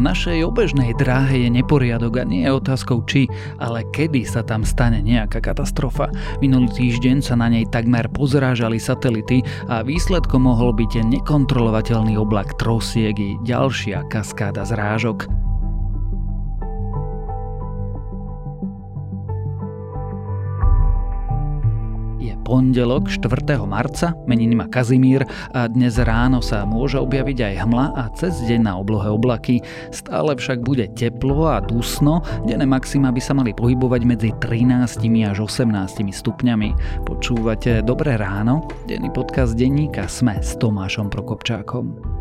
našej obežnej dráhe je neporiadok a nie je otázkou či, ale kedy sa tam stane nejaká katastrofa. Minulý týždeň sa na nej takmer pozrážali satelity a výsledkom mohol byť nekontrolovateľný oblak trosiek i ďalšia kaskáda zrážok. Pondelok 4. marca, meniny má Kazimír a dnes ráno sa môže objaviť aj hmla a cez deň na oblohe oblaky. Stále však bude teplo a dusno, denné maxima by sa mali pohybovať medzi 13 až 18 stupňami. Počúvate Dobré ráno? Denný podcast denníka Sme s Tomášom Prokopčákom.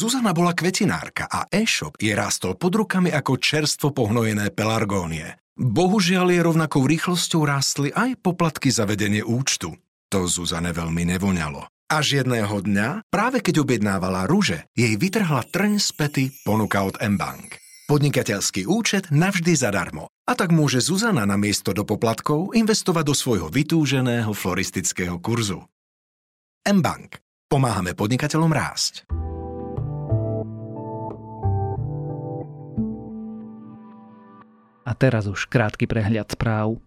Zuzana bola kvetinárka a e-shop je rástol pod rukami ako čerstvo pohnojené pelargónie. Bohužiaľ je rovnakou rýchlosťou rástli aj poplatky za vedenie účtu. To Zuzane veľmi nevoňalo. Až jedného dňa, práve keď objednávala rúže, jej vytrhla trň z pety ponuka od mBank. Podnikateľský účet navždy zadarmo. A tak môže Zuzana na miesto do poplatkov investovať do svojho vytúženého floristického kurzu. mBank. Pomáhame podnikateľom rásť. A teraz už krátky prehľad správ.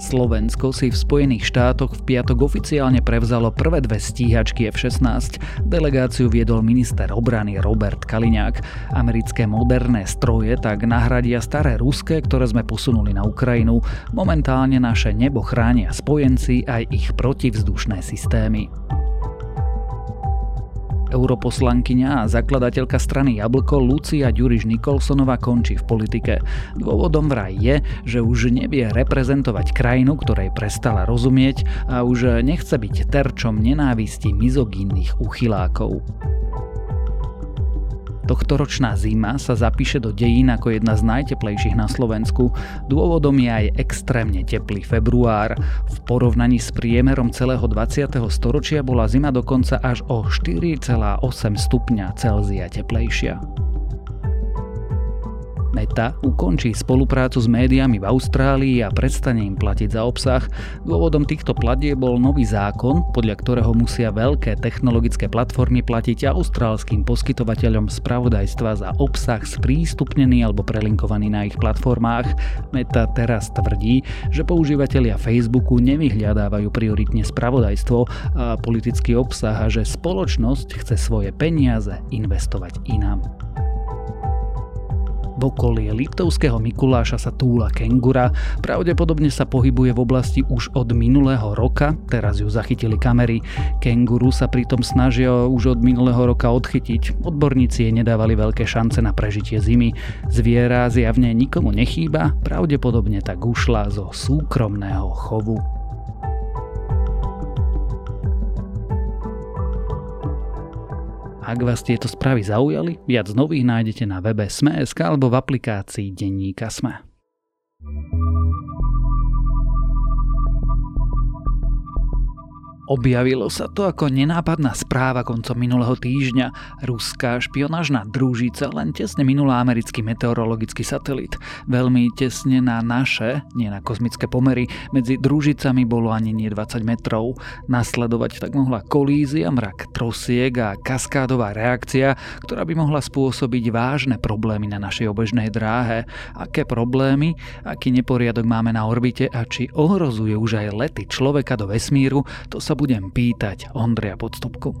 Slovensko si v Spojených štátoch v piatok oficiálne prevzalo prvé dve stíhačky F-16. Delegáciu viedol minister obrany Robert Kaliňák. Americké moderné stroje tak nahradia staré ruské, ktoré sme posunuli na Ukrajinu. Momentálne naše nebo chránia spojenci aj ich protivzdušné systémy. Europoslankyňa a zakladateľka strany Jablko Lucia Ďuriš Nikolsonová končí v politike. Dôvodom vraj je, že už nevie reprezentovať krajinu, ktorej prestala rozumieť a už nechce byť terčom nenávisti mizogínnych uchylákov. Tohtoročná zima sa zapíše do dejín ako jedna z najteplejších na Slovensku. Dôvodom je aj extrémne teplý február. V porovnaní s priemerom celého 20. storočia bola zima dokonca až o 4,8 stupňa Celzia teplejšia. Meta ukončí spoluprácu s médiami v Austrálii a prestane im platiť za obsah. Dôvodom týchto platie bol nový zákon, podľa ktorého musia veľké technologické platformy platiť austrálskym poskytovateľom spravodajstva za obsah sprístupnený alebo prelinkovaný na ich platformách. Meta teraz tvrdí, že používateľia Facebooku nevyhľadávajú prioritne spravodajstvo a politický obsah a že spoločnosť chce svoje peniaze investovať inám. V okolí Liptovského Mikuláša sa túla kengura, pravdepodobne sa pohybuje v oblasti už od minulého roka, teraz ju zachytili kamery. Kenguru sa pritom snažia už od minulého roka odchytiť. Odborníci jej nedávali veľké šance na prežitie zimy. Zviera zjavne nikomu nechýba, pravdepodobne tak ušla zo súkromného chovu. Ak vás tieto správy zaujali, viac nových nájdete na webe Sme.sk alebo v aplikácii Denníka Sme. Objavilo sa to ako nenápadná správa koncom minulého týždňa. Ruská špionážna družica len tesne minula americký meteorologický satelit. Veľmi tesne na naše, nie na kozmické pomery, medzi družicami bolo ani nie 20 metrov. Nasledovať tak mohla kolízia, mrak trosiek a kaskádová reakcia, ktorá by mohla spôsobiť vážne problémy na našej obežnej dráhe. Aké problémy, aký neporiadok máme na orbite a či ohrozuje už aj lety človeka do vesmíru, to sa budem pýtať Ondreja Podstupku.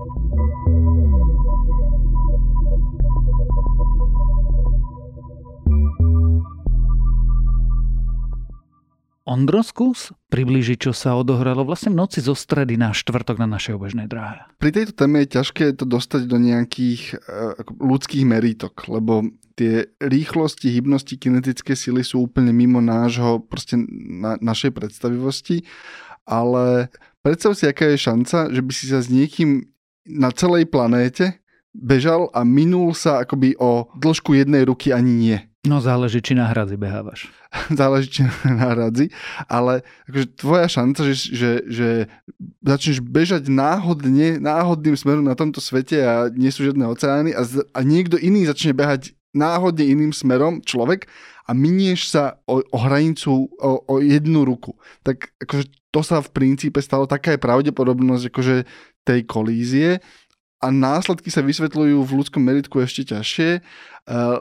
Ondro, skús približiť, čo sa odohralo vlastne v noci zo stredy na štvrtok na našej obežnej dráhe. Pri tejto téme je ťažké to dostať do nejakých uh, ľudských merítok, lebo tie rýchlosti, hybnosti, kinetické sily sú úplne mimo nášho, proste na, našej predstavivosti, ale Predstav si, aká je šanca, že by si sa s niekým na celej planéte bežal a minul sa akoby o dĺžku jednej ruky ani nie. No záleží, či na hradzi behávaš. záleží, či na hradzi, ale akože tvoja šanca, že, že, že začneš bežať náhodne, náhodným smerom na tomto svete a nie sú žiadne oceány a, a niekto iný začne behať náhodne iným smerom, človek, a minieš sa o, o hranicu o, o jednu ruku, tak akože to sa v princípe stalo, taká je pravdepodobnosť akože tej kolízie. A následky sa vysvetľujú v ľudskom meritku ešte ťažšie, uh,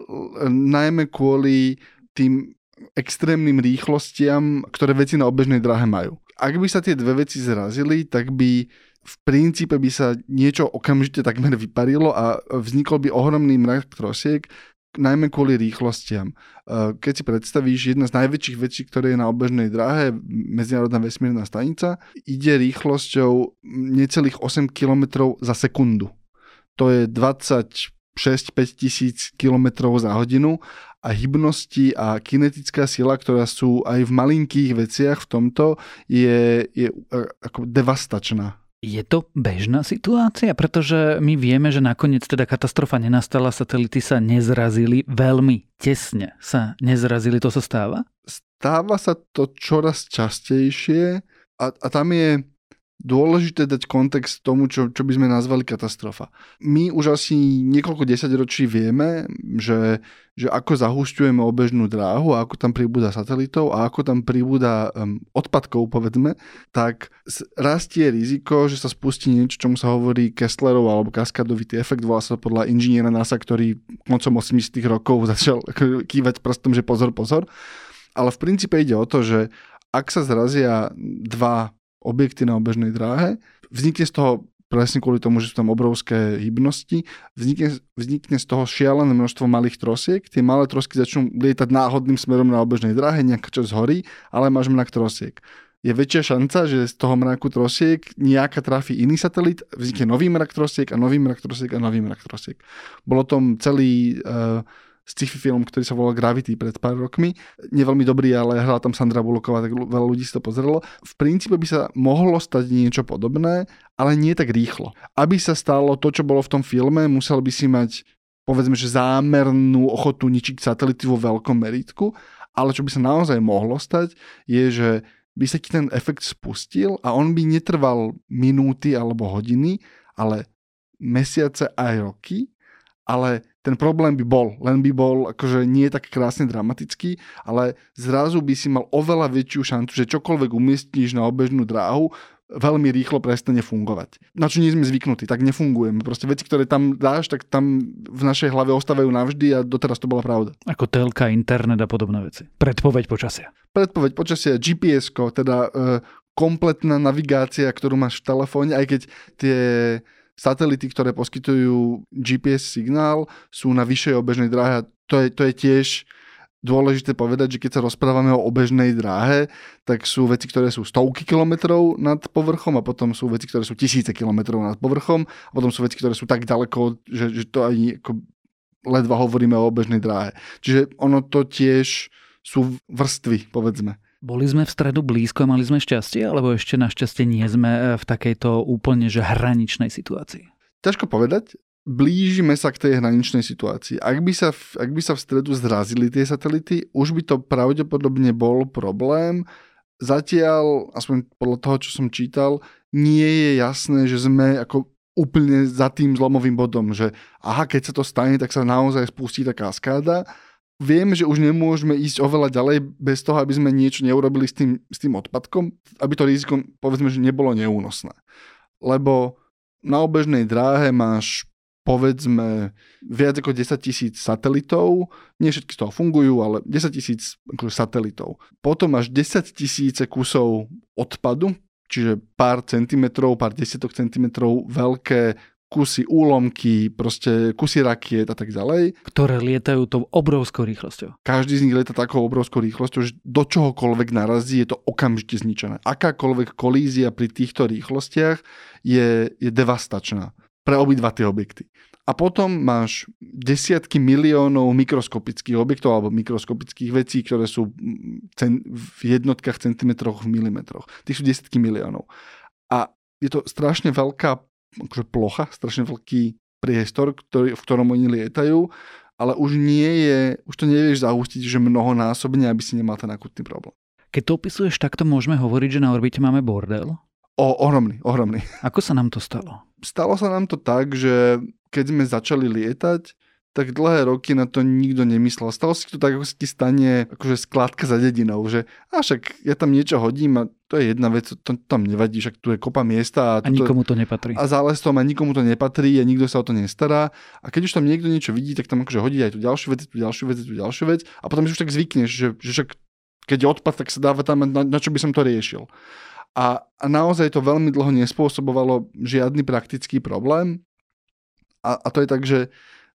najmä kvôli tým extrémnym rýchlostiam, ktoré veci na obežnej dráhe majú. Ak by sa tie dve veci zrazili, tak by v princípe by sa niečo okamžite takmer vyparilo a vznikol by ohromný mrak trosiek, najmä kvôli rýchlostiam. Keď si predstavíš, jedna z najväčších vecí, ktoré je na obežnej dráhe, Medzinárodná vesmírna stanica, ide rýchlosťou necelých 8 km za sekundu. To je 26-5 tisíc km za hodinu a hybnosti a kinetická sila, ktorá sú aj v malinkých veciach v tomto, je, je e, ako devastačná. Je to bežná situácia? Pretože my vieme, že nakoniec teda katastrofa nenastala, satelity sa nezrazili, veľmi tesne sa nezrazili. To sa stáva? Stáva sa to čoraz častejšie a, a tam je dôležité dať kontext tomu, čo, čo by sme nazvali katastrofa. My už asi niekoľko desaťročí vieme, že, že ako zahúšťujeme obežnú dráhu a ako tam pribúda satelitov a ako tam pribúda um, odpadkov, povedzme, tak rastie riziko, že sa spustí niečo, čomu sa hovorí Kesslerov alebo kaskadovitý efekt, volá sa podľa inžiniera NASA, ktorý koncom 80 rokov začal kývať prstom, že pozor, pozor. Ale v princípe ide o to, že ak sa zrazia dva objekty na obežnej dráhe. Vznikne z toho presne kvôli tomu, že sú tam obrovské hybnosti, vznikne, vznikne z toho šialené množstvo malých trosiek. Tie malé trosky začnú lietať náhodným smerom na obežnej dráhe, nejaká čo zhorí, ale máš mrak trosiek. Je väčšia šanca, že z toho mraku trosiek nejaká trafí iný satelit, vznikne nový mrak trosiek a nový mrak trosiek a nový mrak trosiek. Bolo tom celý uh, sci-fi film, ktorý sa volal Gravity pred pár rokmi. Nie veľmi dobrý, ale hrala tam Sandra Bullocková, tak veľa ľudí si to pozrelo. V princípe by sa mohlo stať niečo podobné, ale nie tak rýchlo. Aby sa stalo to, čo bolo v tom filme, musel by si mať povedzme, že zámernú ochotu ničiť satelity vo veľkom meritku, ale čo by sa naozaj mohlo stať, je, že by sa ti ten efekt spustil a on by netrval minúty alebo hodiny, ale mesiace aj roky, ale ten problém by bol, len by bol akože nie tak krásne dramatický, ale zrazu by si mal oveľa väčšiu šancu, že čokoľvek umiestníš na obežnú dráhu, veľmi rýchlo prestane fungovať. Na čo nie sme zvyknutí, tak nefungujeme. Proste veci, ktoré tam dáš, tak tam v našej hlave ostávajú navždy a doteraz to bola pravda. Ako telka, internet a podobné veci. Predpoveď počasia. Predpoveď počasia, GPS, teda e, kompletná navigácia, ktorú máš v telefóne, aj keď tie Satelity, ktoré poskytujú GPS signál, sú na vyššej obežnej dráhe. To je, to je tiež dôležité povedať, že keď sa rozprávame o obežnej dráhe, tak sú veci, ktoré sú stovky kilometrov nad povrchom a potom sú veci, ktoré sú tisíce kilometrov nad povrchom a potom sú veci, ktoré sú tak ďaleko, že, že to ani ako ledva hovoríme o obežnej dráhe. Čiže ono to tiež sú vrstvy, povedzme. Boli sme v stredu blízko a mali sme šťastie, alebo ešte našťastie nie sme e, v takejto úplne že hraničnej situácii? Ťažko povedať. Blížime sa k tej hraničnej situácii. Ak by, sa, ak by sa v stredu zrazili tie satelity, už by to pravdepodobne bol problém. Zatiaľ, aspoň podľa toho, čo som čítal, nie je jasné, že sme ako úplne za tým zlomovým bodom, že aha, keď sa to stane, tak sa naozaj spustí tá kaskáda vieme, že už nemôžeme ísť oveľa ďalej bez toho, aby sme niečo neurobili s tým, s tým odpadkom, aby to riziko, povedzme, že nebolo neúnosné. Lebo na obežnej dráhe máš povedzme viac ako 10 tisíc satelitov, nie všetky z toho fungujú, ale 10 tisíc akože satelitov. Potom máš 10 tisíce kusov odpadu, čiže pár centimetrov, pár desiatok centimetrov veľké kusy úlomky, proste kusy rakiet a tak ďalej. Ktoré lietajú tou obrovskou rýchlosťou. Každý z nich lieta takou obrovskou rýchlosťou, že do čohokoľvek narazí, je to okamžite zničené. Akákoľvek kolízia pri týchto rýchlostiach je, je devastačná pre obidva tie objekty. A potom máš desiatky miliónov mikroskopických objektov alebo mikroskopických vecí, ktoré sú cen, v jednotkách centimetroch, v milimetroch. Tých sú desiatky miliónov. A je to strašne veľká akože plocha, strašne veľký priestor, ktorý, v ktorom oni lietajú, ale už nie je, už to nevieš zahustiť, že mnohonásobne, aby si nemal ten akutný problém. Keď to opisuješ takto, môžeme hovoriť, že na orbite máme bordel? O, ohromný, ohromný. Ako sa nám to stalo? Stalo sa nám to tak, že keď sme začali lietať, tak dlhé roky na to nikto nemyslel. Stalo si to tak, ako sa ti stane akože skladka za dedinou, že a však ja tam niečo hodím a to je jedna vec, to, to tam nevadí, však tu je kopa miesta. A, a nikomu to nepatrí. A za lesom a nikomu to nepatrí a nikto sa o to nestará. A keď už tam niekto niečo vidí, tak tam akože hodí aj tú ďalšiu vec, tú ďalšiu vec, tú ďalšiu vec a potom si už tak zvykneš, že, že však keď je odpad, tak sa dáva tam, na, na čo by som to riešil. A, a naozaj to veľmi dlho nespôsobovalo žiadny praktický problém. A, a to je tak, že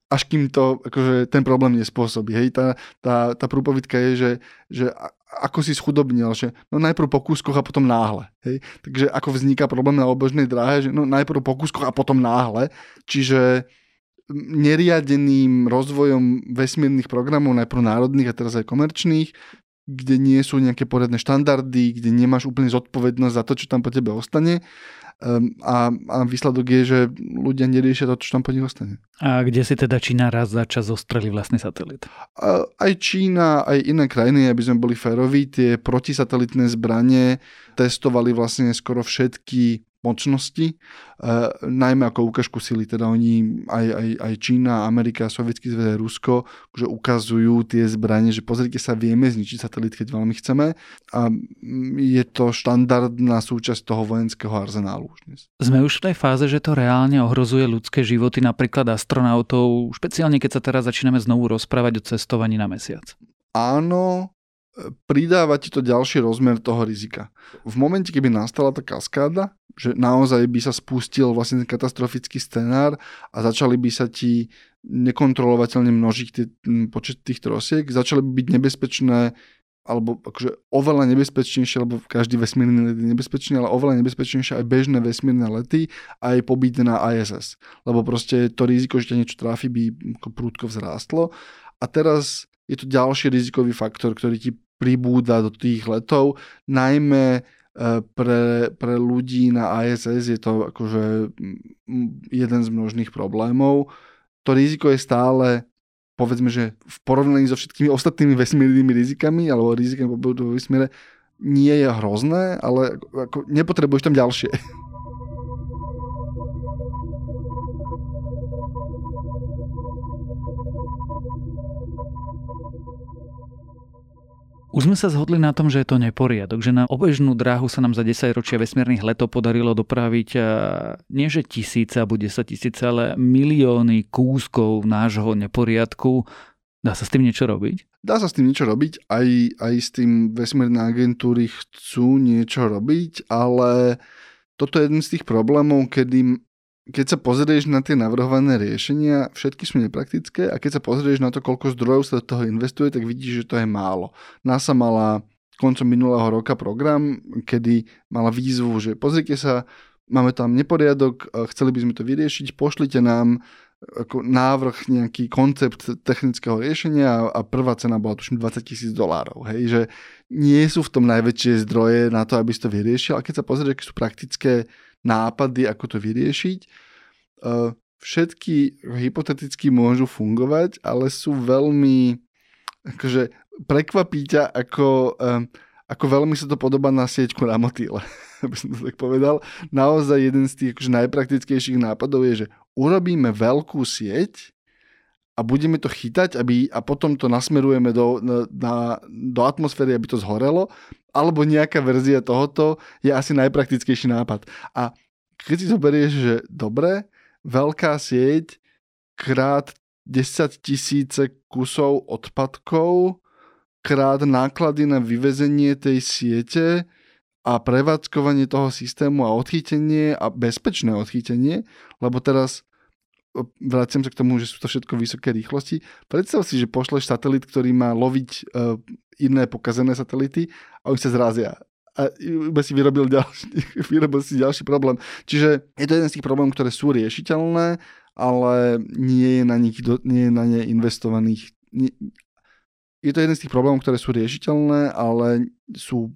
až kým to akože, ten problém nespôsobí. Hej? Tá, tá, tá prúpovidka je, že, že ako si schudobnil, že no najprv po kúskoch a potom náhle. Hej? Takže ako vzniká problém na obožnej dráhe, že no najprv po kúskoch a potom náhle. Čiže neriadeným rozvojom vesmírnych programov, najprv národných a teraz aj komerčných, kde nie sú nejaké poriadne štandardy, kde nemáš úplne zodpovednosť za to, čo tam po tebe ostane, Um, a, a výsledok je, že ľudia neriešia to, čo tam po nich ostane. A kde si teda Čína raz za čas zostreli vlastný satelit? A, aj Čína, aj iné krajiny, aby sme boli féroví, tie protisatelitné zbranie testovali vlastne skoro všetky mocnosti, uh, najmä ako ukážku sily, teda oni, aj, aj, aj Čína, Amerika, Sovietský zväz, Rusko, že ukazujú tie zbranie, že pozrite sa, vieme zničiť satelit, keď veľmi chceme a je to štandardná súčasť toho vojenského arzenálu už dnes. Sme už v tej fáze, že to reálne ohrozuje ľudské životy, napríklad astronautov, špeciálne keď sa teraz začíname znovu rozprávať o cestovaní na mesiac. Áno, pridáva ti to ďalší rozmer toho rizika. V momente, keby nastala tá kaskáda, že naozaj by sa spustil vlastne ten katastrofický scenár a začali by sa ti nekontrolovateľne množiť tie, počet tých trosiek, začali by byť nebezpečné alebo akože oveľa nebezpečnejšie, lebo každý vesmírny let je nebezpečný, ale oveľa nebezpečnejšie aj bežné vesmírne lety, aj pobyt na ISS. Lebo proste to riziko, že ťa niečo tráfi, by prúdko vzrástlo. A teraz je to ďalší rizikový faktor, ktorý ti pribúda do tých letov, najmä e, pre, pre ľudí na ISS je to akože jeden z množných problémov. To riziko je stále povedzme, že v porovnaní so všetkými ostatnými vesmírnymi rizikami alebo rizikami vo vesmíre nie je hrozné, ale ako nepotrebuješ tam ďalšie. Už sme sa zhodli na tom, že je to neporiadok, že na obežnú dráhu sa nám za 10 ročia vesmírnych letov podarilo dopraviť nie že tisíce alebo 10 tisíce, ale milióny kúskov nášho neporiadku. Dá sa s tým niečo robiť? Dá sa s tým niečo robiť, aj, aj s tým vesmírne agentúry chcú niečo robiť, ale toto je jeden z tých problémov, kedy keď sa pozrieš na tie navrhované riešenia, všetky sú nepraktické a keď sa pozrieš na to, koľko zdrojov sa do toho investuje, tak vidíš, že to je málo. NASA mala koncom minulého roka program, kedy mala výzvu, že pozrite sa, máme tam neporiadok, chceli by sme to vyriešiť, pošlite nám ako návrh, nejaký koncept technického riešenia a prvá cena bola tuším 20 tisíc dolárov. Hej, že nie sú v tom najväčšie zdroje na to, aby si to vyriešil a keď sa pozrieš, aké sú praktické nápady, ako to vyriešiť. Eh, všetky hypoteticky môžu fungovať, ale sú veľmi akože prekvapí ťa, ako, eh, ako veľmi sa to podobá na sieťku na motýle, aby som to tak povedal. Naozaj jeden z tých akože najpraktickejších nápadov je, že urobíme veľkú sieť a budeme to chytať aby, a potom to nasmerujeme do, na, do atmosféry, aby to zhorelo alebo nejaká verzia tohoto je asi najpraktickejší nápad. A keď si zoberieš, že dobre, veľká sieť krát 10 tisíce kusov odpadkov, krát náklady na vyvezenie tej siete a prevádzkovanie toho systému a odchytenie a bezpečné odchytenie, lebo teraz vraciam sa k tomu, že sú to všetko vysoké rýchlosti. Predstav si, že pošleš satelit, ktorý má loviť uh, iné pokazené satelity a oni sa zrazia a iba si vyrobil, ďalší, vyrobil si ďalší problém. Čiže je to jeden z tých problémov, ktoré sú riešiteľné, ale nie je na, nich, nie je na ne investovaných. Nie, je to jeden z tých problémov, ktoré sú riešiteľné, ale sú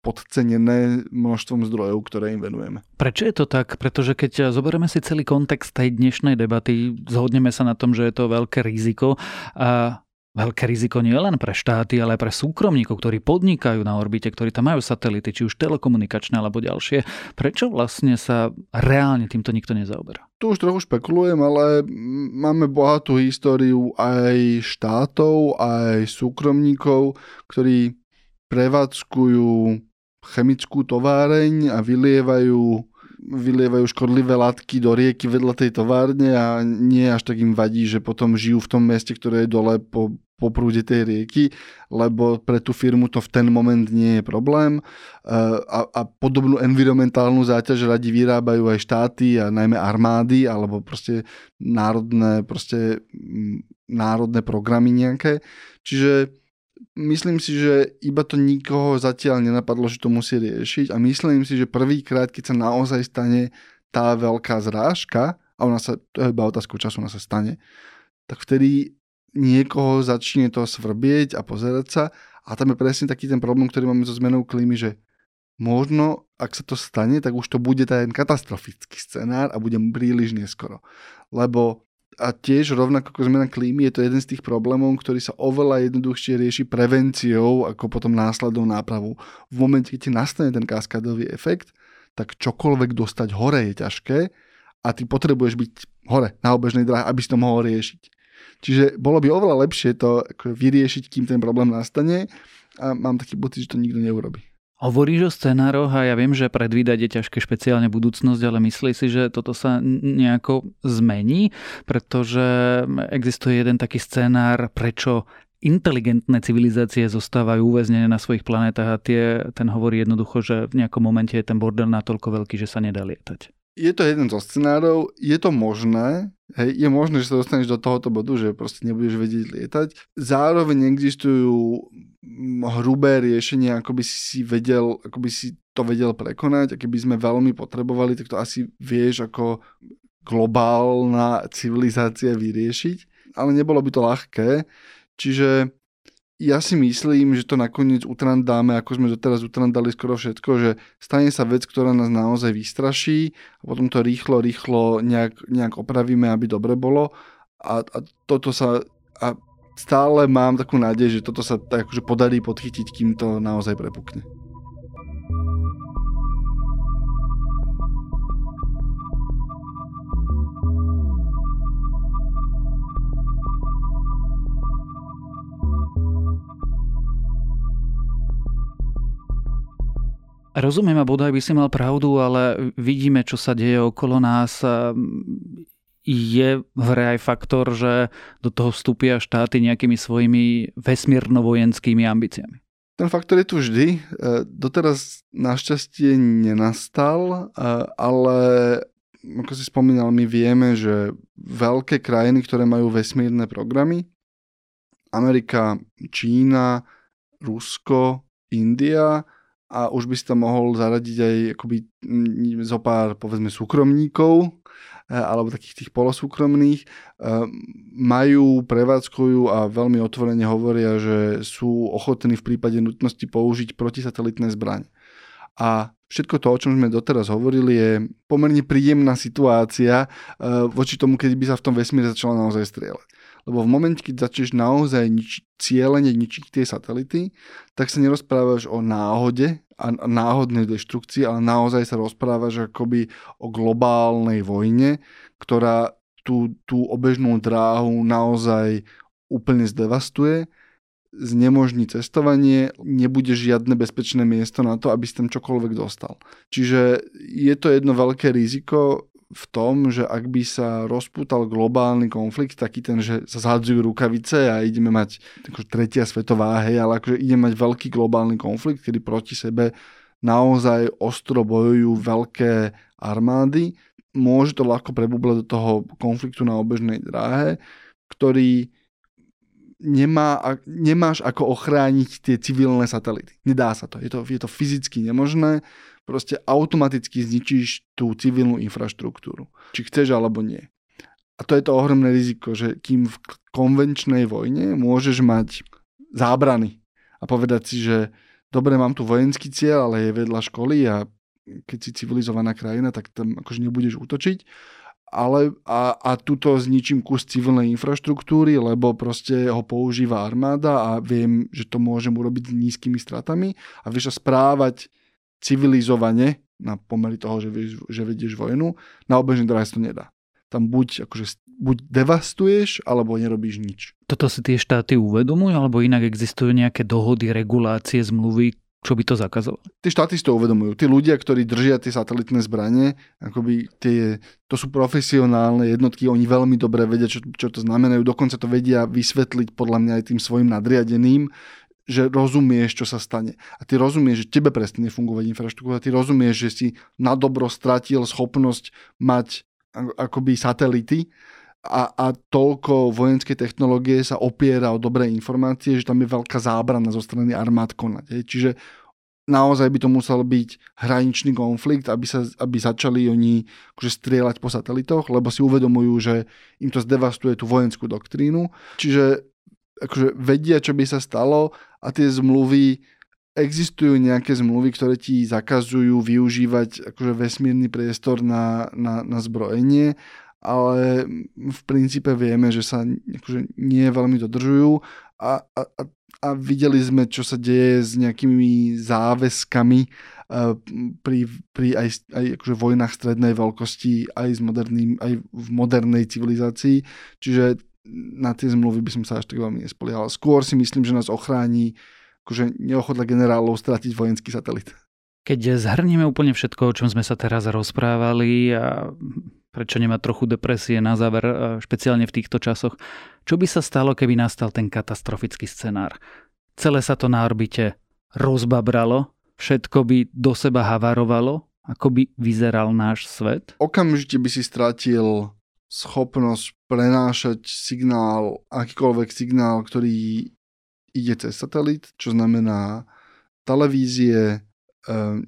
podcenené množstvom zdrojov, ktoré im venujeme. Prečo je to tak? Pretože keď zoberieme si celý kontext tej dnešnej debaty, zhodneme sa na tom, že je to veľké riziko. A veľké riziko nie len pre štáty, ale aj pre súkromníkov, ktorí podnikajú na orbite, ktorí tam majú satelity, či už telekomunikačné alebo ďalšie. Prečo vlastne sa reálne týmto nikto nezaoberá? Tu už trochu špekulujem, ale máme bohatú históriu aj štátov, aj súkromníkov, ktorí prevádzkujú chemickú továreň a vylievajú vylievajú škodlivé látky do rieky vedľa tej továrne a nie až tak im vadí, že potom žijú v tom meste, ktoré je dole po, po prúde tej rieky, lebo pre tú firmu to v ten moment nie je problém. A, a podobnú environmentálnu záťaž radi vyrábajú aj štáty a najmä armády alebo proste národné, proste národné programy nejaké. Čiže myslím si, že iba to nikoho zatiaľ nenapadlo, že to musí riešiť a myslím si, že prvýkrát, keď sa naozaj stane tá veľká zrážka, a ona sa, to je iba otázka času, ona sa stane, tak vtedy niekoho začne to svrbieť a pozerať sa a tam je presne taký ten problém, ktorý máme so zmenou klímy, že možno, ak sa to stane, tak už to bude ten katastrofický scenár a bude príliš neskoro. Lebo a tiež rovnako ako zmena klímy je to jeden z tých problémov, ktorý sa oveľa jednoduchšie rieši prevenciou ako potom následnou nápravou. V momente, keď ti nastane ten kaskádový efekt, tak čokoľvek dostať hore je ťažké a ty potrebuješ byť hore na obežnej dráhe, aby si to mohol riešiť. Čiže bolo by oveľa lepšie to vyriešiť, kým ten problém nastane a mám taký pocit, že to nikto neurobi. Hovoríš o scenároch a ja viem, že predvídať je ťažké špeciálne budúcnosť, ale myslí si, že toto sa nejako zmení, pretože existuje jeden taký scenár, prečo inteligentné civilizácie zostávajú uväznené na svojich planetách a tie, ten hovorí jednoducho, že v nejakom momente je ten bordel natoľko veľký, že sa nedá lietať. Je to jeden zo scenárov, je to možné, hej, je možné, že sa dostaneš do tohoto bodu, že proste nebudeš vedieť lietať. Zároveň existujú hrubé riešenie, ako by si vedel, ako by si to vedel prekonať. A keby sme veľmi potrebovali, tak to asi vieš ako globálna civilizácia vyriešiť, ale nebolo by to ľahké. Čiže ja si myslím, že to nakoniec utrandáme, ako sme doteraz utrandali skoro všetko, že stane sa vec, ktorá nás naozaj vystraší a potom to rýchlo, rýchlo nejak, nejak opravíme, aby dobre bolo. A, a toto sa a stále mám takú nádej, že toto sa tak akože podarí podchytiť, kým to naozaj prepukne. Rozumiem a bodaj by si mal pravdu, ale vidíme, čo sa deje okolo nás je v hre aj faktor, že do toho vstúpia štáty nejakými svojimi vesmírno-vojenskými ambíciami. Ten faktor je tu vždy. E, doteraz našťastie nenastal, e, ale ako si spomínal, my vieme, že veľké krajiny, ktoré majú vesmírne programy, Amerika, Čína, Rusko, India a už by si tam mohol zaradiť aj akoby zo pár povedzme súkromníkov, alebo takých tých polosúkromných, eh, majú, prevádzkujú a veľmi otvorene hovoria, že sú ochotní v prípade nutnosti použiť protisatelitné zbraň. A všetko to, o čom sme doteraz hovorili, je pomerne príjemná situácia eh, voči tomu, keď by sa v tom vesmíre začalo naozaj strieľať. Lebo v momente, keď začneš naozaj nič, cieľene ničiť tie satelity, tak sa nerozprávaš o náhode a náhodnej deštrukcii, ale naozaj sa rozprávaš akoby o globálnej vojne, ktorá tú, tú obežnú dráhu naozaj úplne zdevastuje, znemožní cestovanie, nebude žiadne bezpečné miesto na to, aby si tam čokoľvek dostal. Čiže je to jedno veľké riziko, v tom, že ak by sa rozpútal globálny konflikt, taký ten, že sa zhadzujú rukavice a ideme mať akože tretia svetová, hej, ale akože ideme mať veľký globálny konflikt, kedy proti sebe naozaj ostro bojujú veľké armády, môže to ľahko prebublať do toho konfliktu na obežnej dráhe, ktorý nemá, nemáš ako ochrániť tie civilné satelity. Nedá sa to. Je to, je to fyzicky nemožné proste automaticky zničíš tú civilnú infraštruktúru. Či chceš alebo nie. A to je to ohromné riziko, že kým v konvenčnej vojne môžeš mať zábrany a povedať si, že dobre, mám tu vojenský cieľ, ale je vedľa školy a keď si civilizovaná krajina, tak tam akože nebudeš útočiť. Ale, a, a tuto zničím kus civilnej infraštruktúry, lebo proste ho používa armáda a viem, že to môžem urobiť s nízkymi stratami a vieš sa správať civilizovane na pomery toho, že, vieš, že vedieš vojnu, na obežnej dráhe to nedá. Tam buď, akože, buď devastuješ, alebo nerobíš nič. Toto si tie štáty uvedomujú, alebo inak existujú nejaké dohody, regulácie, zmluvy, čo by to zakazovalo? Tí štáty si to uvedomujú. Tí ľudia, ktorí držia tie satelitné zbranie, akoby tie, to sú profesionálne jednotky, oni veľmi dobre vedia, čo, čo to znamenajú. Dokonca to vedia vysvetliť podľa mňa aj tým svojim nadriadeným, že rozumieš, čo sa stane. A ty rozumieš, že tebe prestane fungovať infraštruktúra, ty rozumieš, že si na dobro stratil schopnosť mať akoby satelity a, a toľko vojenskej technológie sa opiera o dobré informácie, že tam je veľká zábrana zo strany armád konať. Hej. Čiže naozaj by to musel byť hraničný konflikt, aby, sa, aby začali oni akože strieľať po satelitoch, lebo si uvedomujú, že im to zdevastuje tú vojenskú doktrínu. Čiže akože vedia, čo by sa stalo a tie zmluvy existujú nejaké zmluvy, ktoré ti zakazujú využívať akože vesmírny priestor na, na, na zbrojenie ale v princípe vieme, že sa akože nie veľmi dodržujú a, a, a videli sme, čo sa deje s nejakými záväzkami pri, pri aj, aj akože vojnách strednej veľkosti, aj, s moderným, aj v modernej civilizácii. Čiže na tie zmluvy by som sa až tak veľmi nespoliehal. Skôr si myslím, že nás ochráni akože neochotla generálov stratiť vojenský satelit. Keď zhrnieme úplne všetko, o čom sme sa teraz rozprávali a prečo nemá trochu depresie na záver, e, špeciálne v týchto časoch. Čo by sa stalo, keby nastal ten katastrofický scenár? Celé sa to na orbite rozbabralo, všetko by do seba havarovalo, ako by vyzeral náš svet? Okamžite by si stratil schopnosť prenášať signál, akýkoľvek signál, ktorý ide cez satelit, čo znamená televízie,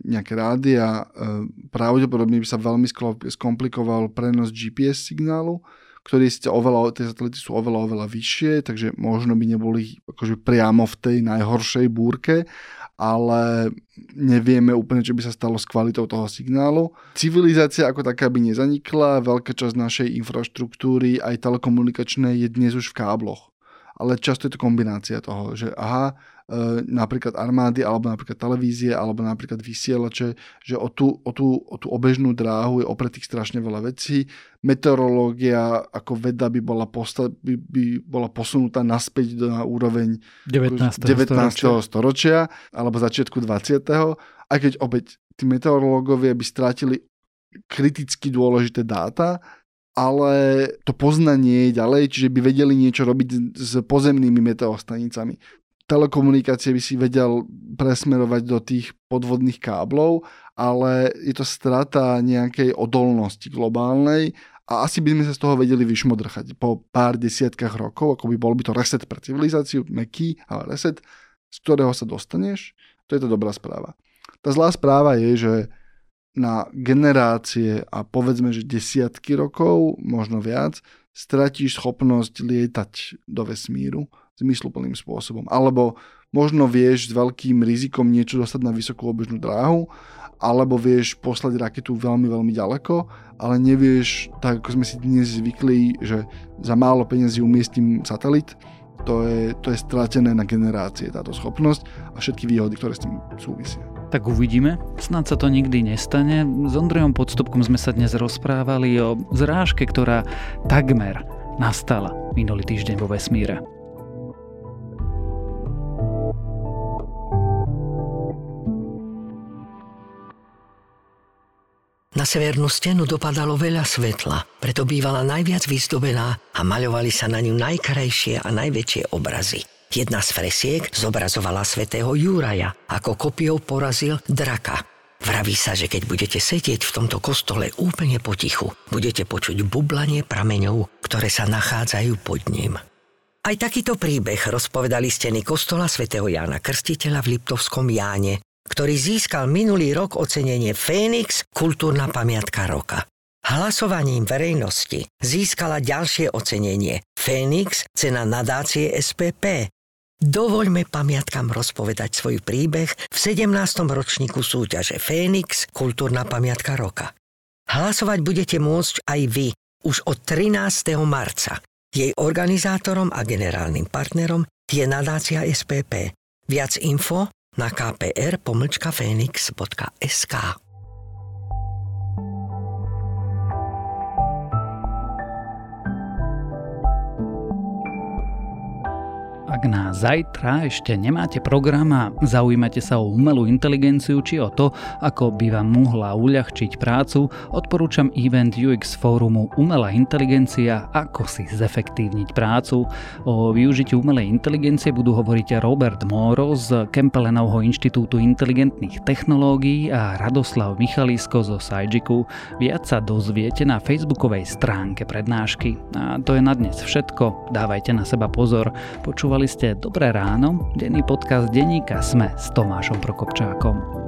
nejaké rádia, ehm, pravdepodobne by sa veľmi skomplikoval prenos GPS signálu, ktorý ste oveľa, tie satelity sú oveľa, oveľa vyššie, takže možno by neboli akože priamo v tej najhoršej búrke, ale nevieme úplne, čo by sa stalo s kvalitou toho signálu. Civilizácia ako taká by nezanikla, veľká časť našej infraštruktúry, aj telekomunikačnej, je dnes už v kábloch. Ale často je to kombinácia toho, že aha, E, napríklad armády, alebo napríklad televízie, alebo napríklad vysielače, že o tú, o, tú, o tú obežnú dráhu je opretých strašne veľa vecí. Meteorológia ako veda by bola, posta- by, by bola posunutá naspäť na úroveň 19. 19. storočia. storočia alebo začiatku 20. Aj keď opäť tí meteorológovia by strátili kriticky dôležité dáta, ale to poznanie je ďalej, čiže by vedeli niečo robiť s pozemnými meteostanicami telekomunikácie by si vedel presmerovať do tých podvodných káblov, ale je to strata nejakej odolnosti globálnej a asi by sme sa z toho vedeli vyšmodrchať po pár desiatkách rokov, ako by bol by to reset pre civilizáciu, meký, ale reset, z ktorého sa dostaneš, to je to dobrá správa. Tá zlá správa je, že na generácie a povedzme, že desiatky rokov, možno viac, stratíš schopnosť lietať do vesmíru zmysluplným spôsobom. Alebo možno vieš s veľkým rizikom niečo dostať na vysokú obežnú dráhu, alebo vieš poslať raketu veľmi, veľmi ďaleko, ale nevieš, tak ako sme si dnes zvykli, že za málo peniazí umiestím satelit, to je, to je stratené na generácie táto schopnosť a všetky výhody, ktoré s tým súvisia. Tak uvidíme. Snad sa to nikdy nestane. S Ondrejom Podstupkom sme sa dnes rozprávali o zrážke, ktorá takmer nastala minulý týždeň vo vesmíre. Na severnú stenu dopadalo veľa svetla, preto bývala najviac vyzdobená a maľovali sa na ňu najkrajšie a najväčšie obrazy. Jedna z fresiek zobrazovala svätého Júraja, ako kopiou porazil draka. Vraví sa, že keď budete sedieť v tomto kostole úplne potichu, budete počuť bublanie prameňov, ktoré sa nachádzajú pod ním. Aj takýto príbeh rozpovedali steny kostola svätého Jána Krstiteľa v Liptovskom Jáne, ktorý získal minulý rok ocenenie Fénix Kultúrna pamiatka roka. Hlasovaním verejnosti získala ďalšie ocenenie Fénix cena nadácie SPP. Dovoľme pamiatkam rozpovedať svoj príbeh v 17. ročníku súťaže Fénix Kultúrna pamiatka roka. Hlasovať budete môcť aj vy už od 13. marca. Jej organizátorom a generálnym partnerom je nadácia SPP. Viac info na kpr-phoenix.sk. Ak na zajtra ešte nemáte program a zaujímate sa o umelú inteligenciu či o to, ako by vám mohla uľahčiť prácu, odporúčam event UX fórumu Umelá inteligencia, ako si zefektívniť prácu. O využití umelej inteligencie budú hovoriť Robert Moro z Kempelenovho inštitútu inteligentných technológií a Radoslav Michalisko zo Sajjiku. Viac sa dozviete na facebookovej stránke prednášky. A to je na dnes všetko. Dávajte na seba pozor. Počúvali ste Dobré ráno, denný podcast denníka Sme s Tomášom Prokopčákom.